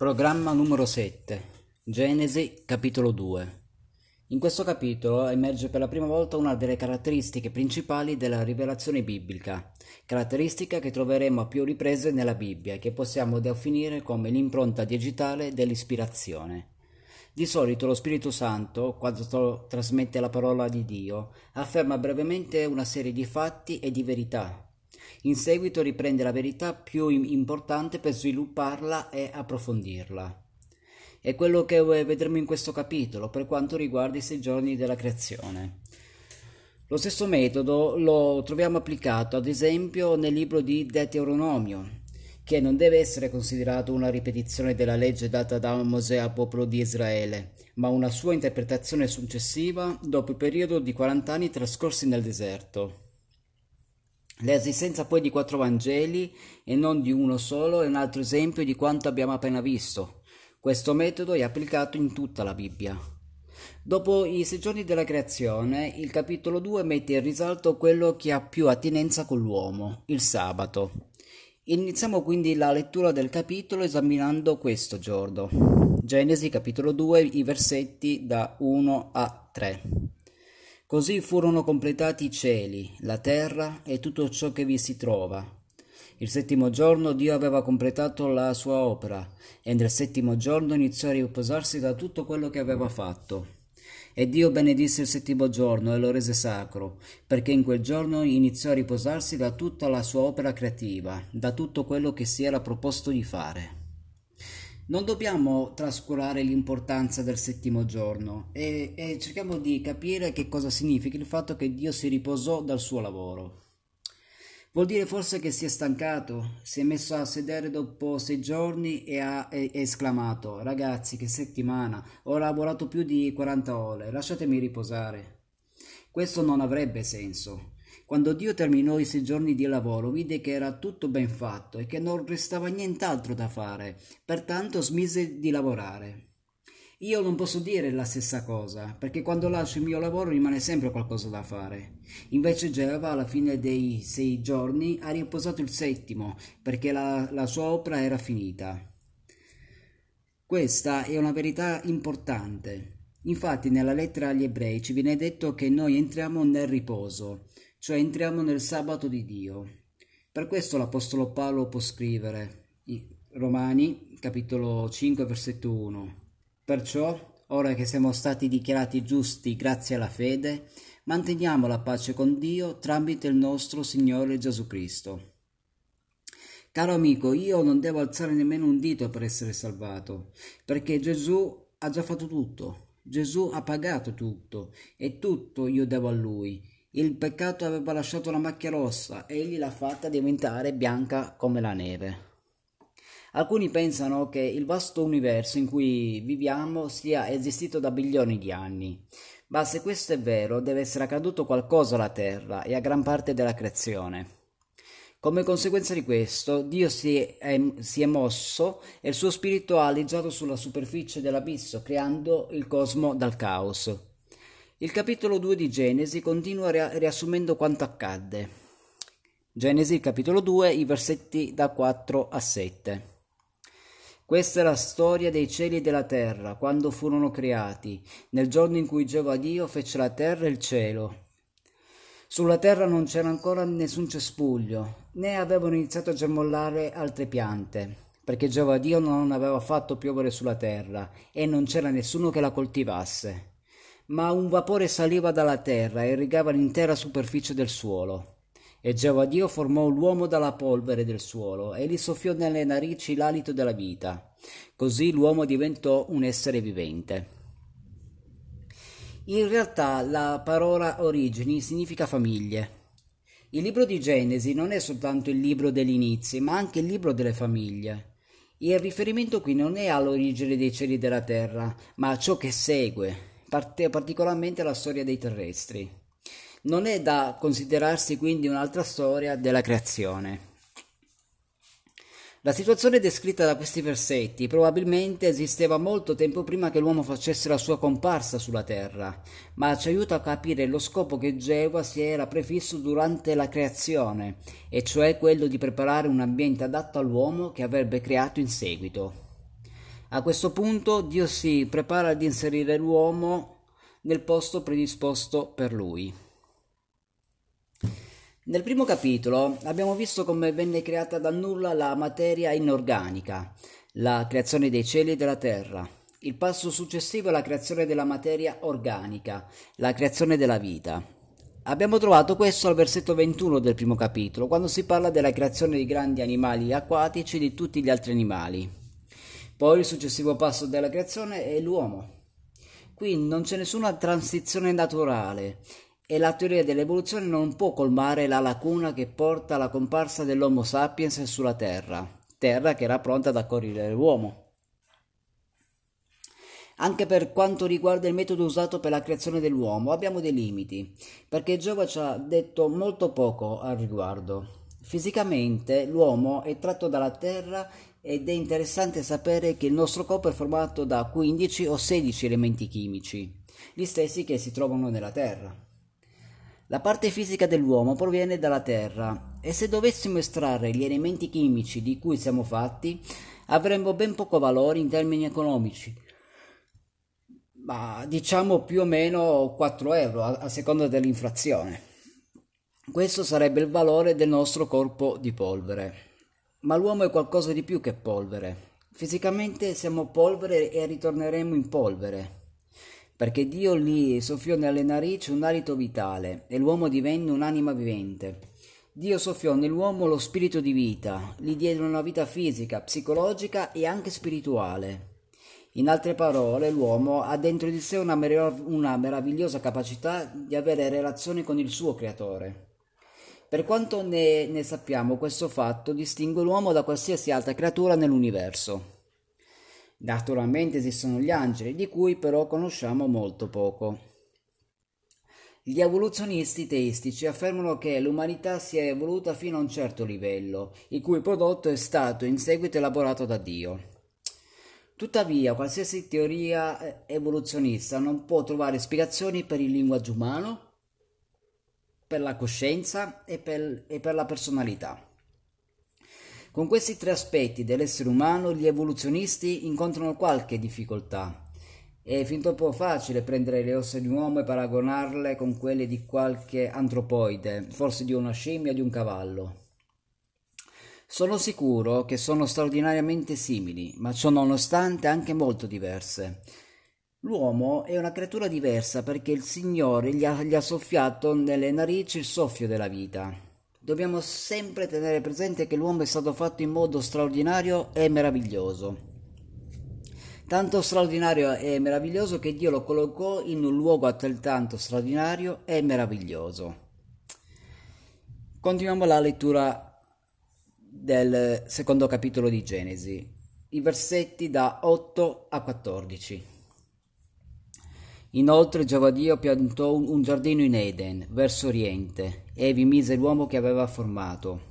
Programma numero 7 Genesi capitolo 2 In questo capitolo emerge per la prima volta una delle caratteristiche principali della rivelazione biblica, caratteristica che troveremo a più riprese nella Bibbia e che possiamo definire come l'impronta digitale dell'ispirazione. Di solito lo Spirito Santo, quando trasmette la parola di Dio, afferma brevemente una serie di fatti e di verità in seguito riprende la verità più importante per svilupparla e approfondirla. È quello che vedremo in questo capitolo per quanto riguarda i sei giorni della creazione. Lo stesso metodo lo troviamo applicato ad esempio nel libro di Deuteronomio, che non deve essere considerato una ripetizione della legge data da Mosè al popolo di Israele, ma una sua interpretazione successiva dopo il periodo di 40 anni trascorsi nel deserto. L'esistenza poi di quattro Vangeli e non di uno solo è un altro esempio di quanto abbiamo appena visto. Questo metodo è applicato in tutta la Bibbia. Dopo i sei giorni della creazione, il capitolo 2 mette in risalto quello che ha più attinenza con l'uomo, il sabato. Iniziamo quindi la lettura del capitolo esaminando questo giorno. Genesi capitolo 2, i versetti da 1 a 3. Così furono completati i cieli, la terra e tutto ciò che vi si trova. Il settimo giorno Dio aveva completato la sua opera e nel settimo giorno iniziò a riposarsi da tutto quello che aveva fatto. E Dio benedisse il settimo giorno e lo rese sacro, perché in quel giorno iniziò a riposarsi da tutta la sua opera creativa, da tutto quello che si era proposto di fare. Non dobbiamo trascurare l'importanza del settimo giorno e, e, cerchiamo di capire che cosa significa il fatto che Dio si riposò dal suo lavoro. Vuol dire forse che si è stancato, si è messo a sedere dopo sei giorni e ha e, esclamato ragazzi che settimana, ho lavorato più di 40 ore, lasciatemi riposare. Questo non avrebbe senso. Quando Dio terminò i sei giorni di lavoro, vide che era tutto ben fatto e che non restava nient'altro da fare, pertanto smise di lavorare. Io non posso dire la stessa cosa, perché quando lascio il mio lavoro rimane sempre qualcosa da fare. Invece Geova alla fine dei sei giorni ha riposato il settimo, perché la, la sua opera era finita. Questa è una verità importante. Infatti nella lettera agli ebrei ci viene detto che noi entriamo nel riposo, cioè entriamo nel sabato di Dio. Per questo l'Apostolo Paolo può scrivere, Romani capitolo 5 versetto 1, Perciò, ora che siamo stati dichiarati giusti grazie alla fede, manteniamo la pace con Dio tramite il nostro Signore Gesù Cristo. Caro amico, io non devo alzare nemmeno un dito per essere salvato, perché Gesù ha già fatto tutto. Gesù ha pagato tutto e tutto io devo a Lui il peccato aveva lasciato la macchia rossa, egli l'ha fatta diventare bianca come la neve. Alcuni pensano che il vasto universo in cui viviamo sia esistito da bilioni di anni, ma se questo è vero deve essere accaduto qualcosa alla Terra e a gran parte della creazione. Come conseguenza di questo, Dio si è, si è, mosso e il suo spirito ha aleggiato sulla superficie dell'abisso, creando il cosmo dal caos. Il capitolo 2 di Genesi continua riassumendo quanto accadde. Genesi capitolo 2, i versetti da 4 a 7. Questa è la storia dei cieli e della terra, quando furono creati, nel giorno in cui Geova Dio fece la terra e il cielo. Sulla terra non c'era ancora nessun cespuglio, né avevano iniziato a germollare altre piante, perché Geova Dio non aveva fatto piovere sulla terra, e non c'era nessuno che la coltivasse ma un vapore saliva dalla terra e irrigava l'intera superficie del suolo. E Geova Dio formò l'uomo dalla polvere del suolo e gli soffiò nelle narici l'alito della vita. Così l'uomo diventò un essere vivente. In realtà la parola origini significa famiglie. Il libro di Genesi non è soltanto il libro degli inizi, ma anche il libro delle famiglie. Il riferimento qui non è all'origine dei cieli della terra, ma a ciò che segue, particolarmente la storia dei terrestri. Non è da considerarsi quindi un'altra storia della creazione. La situazione descritta da questi versetti probabilmente esisteva molto tempo prima che l'uomo facesse la sua comparsa sulla terra, ma ci aiuta a capire lo scopo che Geova si era prefisso durante la creazione, e cioè quello di preparare un ambiente adatto all'uomo che avrebbe creato in seguito. A questo punto Dio si prepara ad inserire l'uomo nel posto predisposto per lui. Nel primo capitolo abbiamo visto come venne creata dal nulla la materia inorganica, la creazione dei cieli e della terra. Il passo successivo è la creazione della materia organica, la creazione della vita. Abbiamo trovato questo al versetto 21 del primo capitolo, quando si parla della creazione di grandi animali acquatici e di tutti gli altri animali. Poi il successivo passo della creazione è l'uomo. Qui non c'è nessuna transizione naturale e la teoria dell'evoluzione non può colmare la lacuna che porta alla comparsa dell'Homo sapiens sulla Terra, terra che era pronta ad accogliere l'uomo. Anche per quanto riguarda il metodo usato per la creazione dell'uomo abbiamo dei limiti, perché Giova ci ha detto molto poco al riguardo. Fisicamente l'uomo è tratto dalla terra ed è interessante sapere che il nostro corpo è formato da 15 o 16 elementi chimici, gli stessi che si trovano nella terra. La parte fisica dell'uomo proviene dalla Terra e se dovessimo estrarre gli elementi chimici di cui siamo fatti, avremmo ben poco valore in termini economici. Ma diciamo più o meno 4 euro a, a seconda dell'inflazione. Questo sarebbe il valore del nostro corpo di polvere. Ma l'uomo è qualcosa di più che polvere. Fisicamente siamo polvere e ritorneremo in polvere perché Dio lì soffiò nelle narici un alito vitale e l'uomo divenne un'anima vivente. Dio soffiò nell'uomo lo spirito di vita, gli diede una vita fisica, psicologica e anche spirituale. In altre parole, l'uomo ha dentro di sé una, merav- una meravigliosa capacità di avere relazioni con il suo creatore. Per quanto ne, ne sappiamo, questo fatto distingue l'uomo da qualsiasi altra creatura nell'universo. Naturalmente esistono gli angeli, di cui però conosciamo molto poco. Gli evoluzionisti teistici affermano che l'umanità si è evoluta fino a un certo livello, il cui prodotto è stato in seguito elaborato da Dio. Tuttavia, qualsiasi teoria evoluzionista non può trovare spiegazioni per il linguaggio umano, per la coscienza e per, e per la personalità. Con questi tre aspetti dell'essere umano gli evoluzionisti incontrano qualche difficoltà. È fin troppo facile prendere le ossa di un uomo e paragonarle con quelle di qualche antropoide, forse di una scimmia o di un cavallo. Sono sicuro che sono straordinariamente simili, ma ciò nonostante anche molto diverse. L'uomo è una creatura diversa perché il Signore gli ha, gli ha soffiato nelle narici il soffio della vita. Dobbiamo sempre tenere presente che l'uomo è stato fatto in modo straordinario e meraviglioso. Tanto straordinario e meraviglioso che Dio lo collocò in un luogo altrettanto straordinario e meraviglioso. Continuiamo la lettura del secondo capitolo di Genesi, i versetti da 8 a 14. Inoltre Giova Dio piantò un giardino in Eden, verso oriente, e vi mise l'uomo che aveva formato.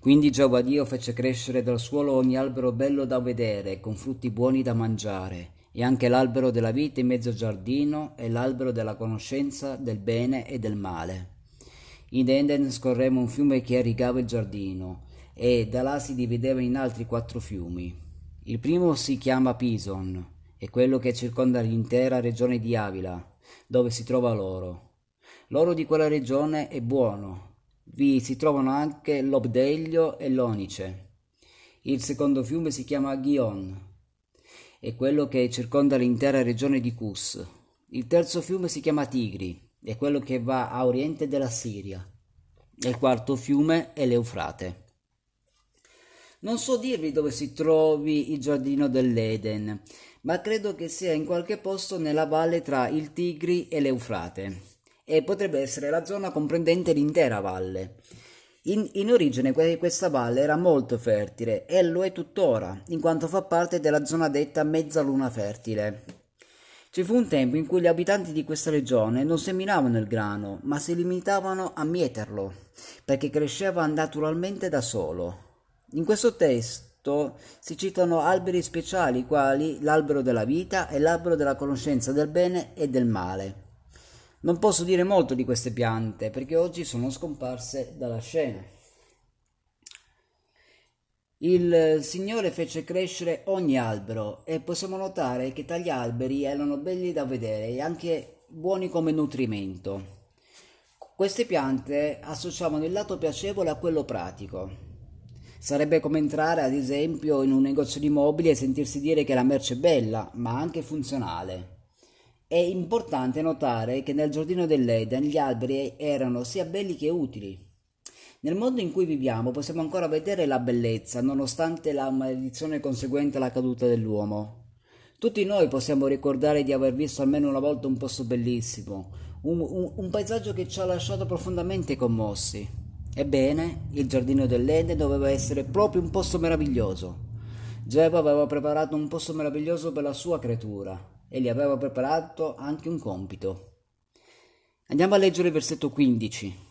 Quindi Giova Dio fece crescere dal suolo ogni albero bello da vedere, con frutti buoni da mangiare, e anche l'albero della vita in mezzo giardino, e l'albero della conoscenza del bene e del male. In Eden scorreva un fiume che irrigava il giardino, e da là si divideva in altri quattro fiumi. Il primo si chiama Pison, è quello che circonda l'intera regione di Avila, dove si trova l'oro. L'oro di quella regione è buono. Vi si trovano anche l'obdeglio e l'onice. Il secondo fiume si chiama Ghion, è quello che circonda l'intera regione di Cus. Il terzo fiume si chiama Tigri, è quello che va a oriente della Siria. il quarto fiume è l'Eufrate. Non so dirvi dove si trovi il giardino dell'Eden, ma credo che sia in qualche posto nella valle tra il Tigri e l'Eufrate, e potrebbe essere la zona comprendente l'intera valle. In, in, origine questa valle era molto fertile e lo è tuttora, in quanto fa parte della zona detta Mezzaluna Fertile. Ci fu un tempo in cui gli abitanti di questa regione non seminavano il grano, ma si limitavano a mieterlo, perché cresceva naturalmente da solo. In questo testo si citano alberi speciali quali l'albero della vita e l'albero della conoscenza del bene e del male. Non posso dire molto di queste piante perché oggi sono scomparse dalla scena. Il Signore fece crescere ogni albero e possiamo notare che tali alberi erano belli da vedere e anche buoni come nutrimento. Queste piante associavano il lato piacevole a quello pratico. Sarebbe come entrare, ad esempio, in un negozio di mobili e sentirsi dire che la merce è bella, ma anche funzionale. È importante notare che nel giardino dell'Eden gli alberi erano sia belli che utili. Nel mondo in cui viviamo possiamo ancora vedere la bellezza, nonostante la maledizione conseguente alla caduta dell'uomo. Tutti noi possiamo ricordare di aver visto almeno una volta un posto bellissimo, un, un, un paesaggio che ci ha lasciato profondamente commossi. Ebbene, il giardino dell'Eden doveva essere proprio un posto meraviglioso. Geova aveva preparato un posto meraviglioso per la sua creatura e gli aveva preparato anche un compito. Andiamo a leggere il versetto 15.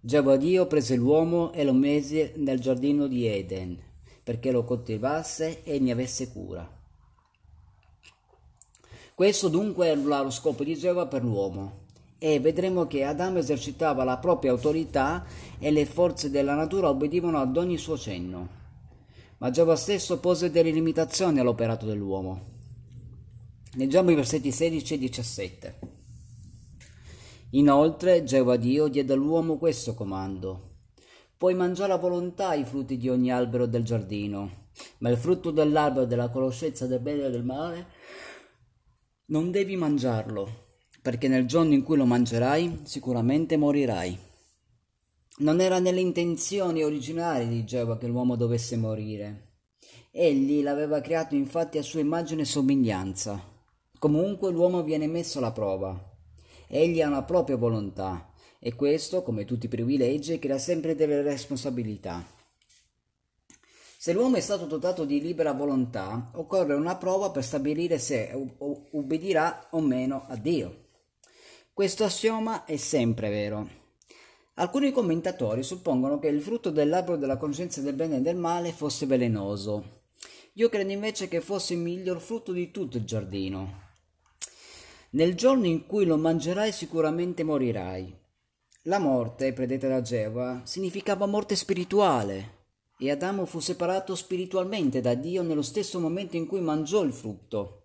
Geova Dio prese l'uomo e lo mise nel giardino di Eden perché lo coltivasse e ne avesse cura. Questo dunque era lo scopo di Geova per l'uomo e vedremo che Adamo esercitava la propria autorità e le forze della natura obbedivano ad ogni suo cenno. Ma Giova stesso pose delle limitazioni all'operato dell'uomo. Leggiamo i versetti 16 e 17. Inoltre Geova Dio diede all'uomo questo comando. Puoi mangiare a volontà i frutti di ogni albero del giardino, ma il frutto dell'albero della conoscenza del bene e del male non devi mangiarlo perché nel giorno in cui lo mangerai sicuramente morirai. Non era nelle intenzioni originali di Geova che l'uomo dovesse morire. Egli l'aveva creato infatti a sua immagine e somiglianza. Comunque l'uomo viene messo alla prova. Egli ha una propria volontà e questo, come tutti i privilegi, crea sempre delle responsabilità. Se l'uomo è stato dotato di libera volontà, occorre una prova per stabilire se ubbidirà o meno a Dio. Questo assioma è sempre vero. Alcuni commentatori suppongono che il frutto dell'albero della conoscenza del bene e del male fosse velenoso. Io credo invece che fosse il miglior frutto di tutto il giardino. Nel giorno in cui lo mangerai sicuramente morirai. La morte, predetta da Geova, significava morte spirituale, e Adamo fu separato spiritualmente da Dio nello stesso momento in cui mangiò il frutto.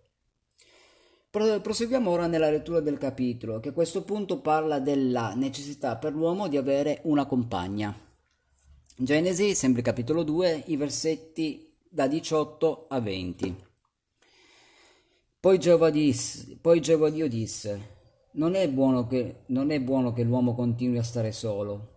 Proseguiamo ora nella lettura del capitolo, che a questo punto parla della necessità per l'uomo di avere una compagna. Genesi, sempre capitolo 2, i versetti da 18 a 20. Poi Geova, disse, poi Geova Dio disse, non è, che, non è buono che l'uomo continui a stare solo,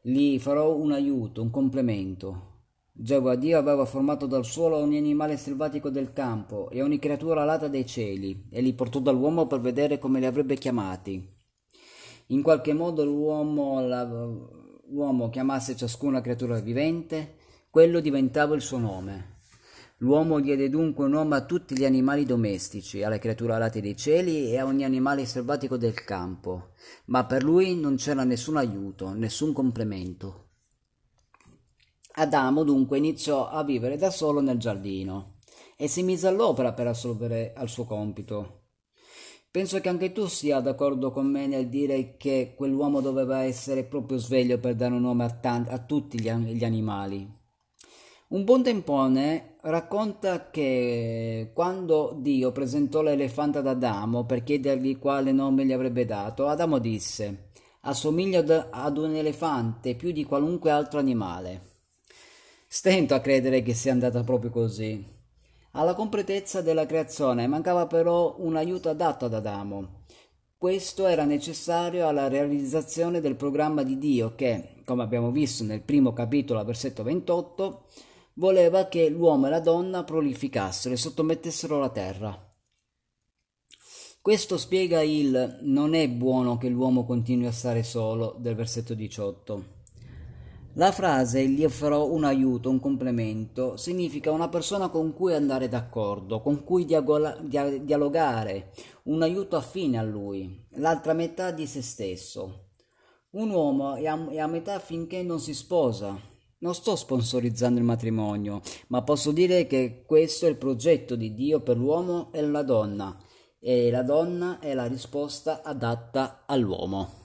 gli farò un aiuto, un complemento, Geova Dio aveva formato dal suolo ogni animale selvatico del campo e ogni creatura alata dei cieli, e li portò dall'uomo per vedere come li avrebbe chiamati. In qualche modo l'uomo, la, l'uomo chiamasse ciascuna creatura vivente, quello diventava il suo nome. L'uomo diede dunque un nome a tutti gli animali domestici, alle creature alate dei cieli e a ogni animale selvatico del campo, ma per lui non c'era nessun aiuto, nessun complemento. Adamo dunque iniziò a vivere da solo nel giardino e si mise all'opera per assolvere al suo compito. Penso che anche tu sia d'accordo con me nel dire che quell'uomo doveva essere proprio sveglio per dare un nome a, tanti, a tutti gli, gli animali. Un buon tempone racconta che quando Dio presentò l'elefante ad Adamo per chiedergli quale nome gli avrebbe dato, Adamo disse assomiglia ad un elefante più di qualunque altro animale. Stento a credere che sia andata proprio così. Alla completezza della creazione mancava però un aiuto adatto ad Adamo. Questo era necessario alla realizzazione del programma di Dio che, come abbiamo visto nel primo capitolo, versetto 28, voleva che l'uomo e la donna prolificassero e sottomettessero la terra. Questo spiega il non è buono che l'uomo continui a stare solo del versetto 18. La frase gli farò un aiuto, un complemento, significa una persona con cui andare d'accordo, con cui diagola, dia, dialogare, un aiuto affine a lui, l'altra metà di se stesso. Un uomo è a, è a metà finché non si sposa. Non sto sponsorizzando il matrimonio, ma posso dire che questo è il progetto di Dio per l'uomo e la donna, e la donna è la risposta adatta all'uomo.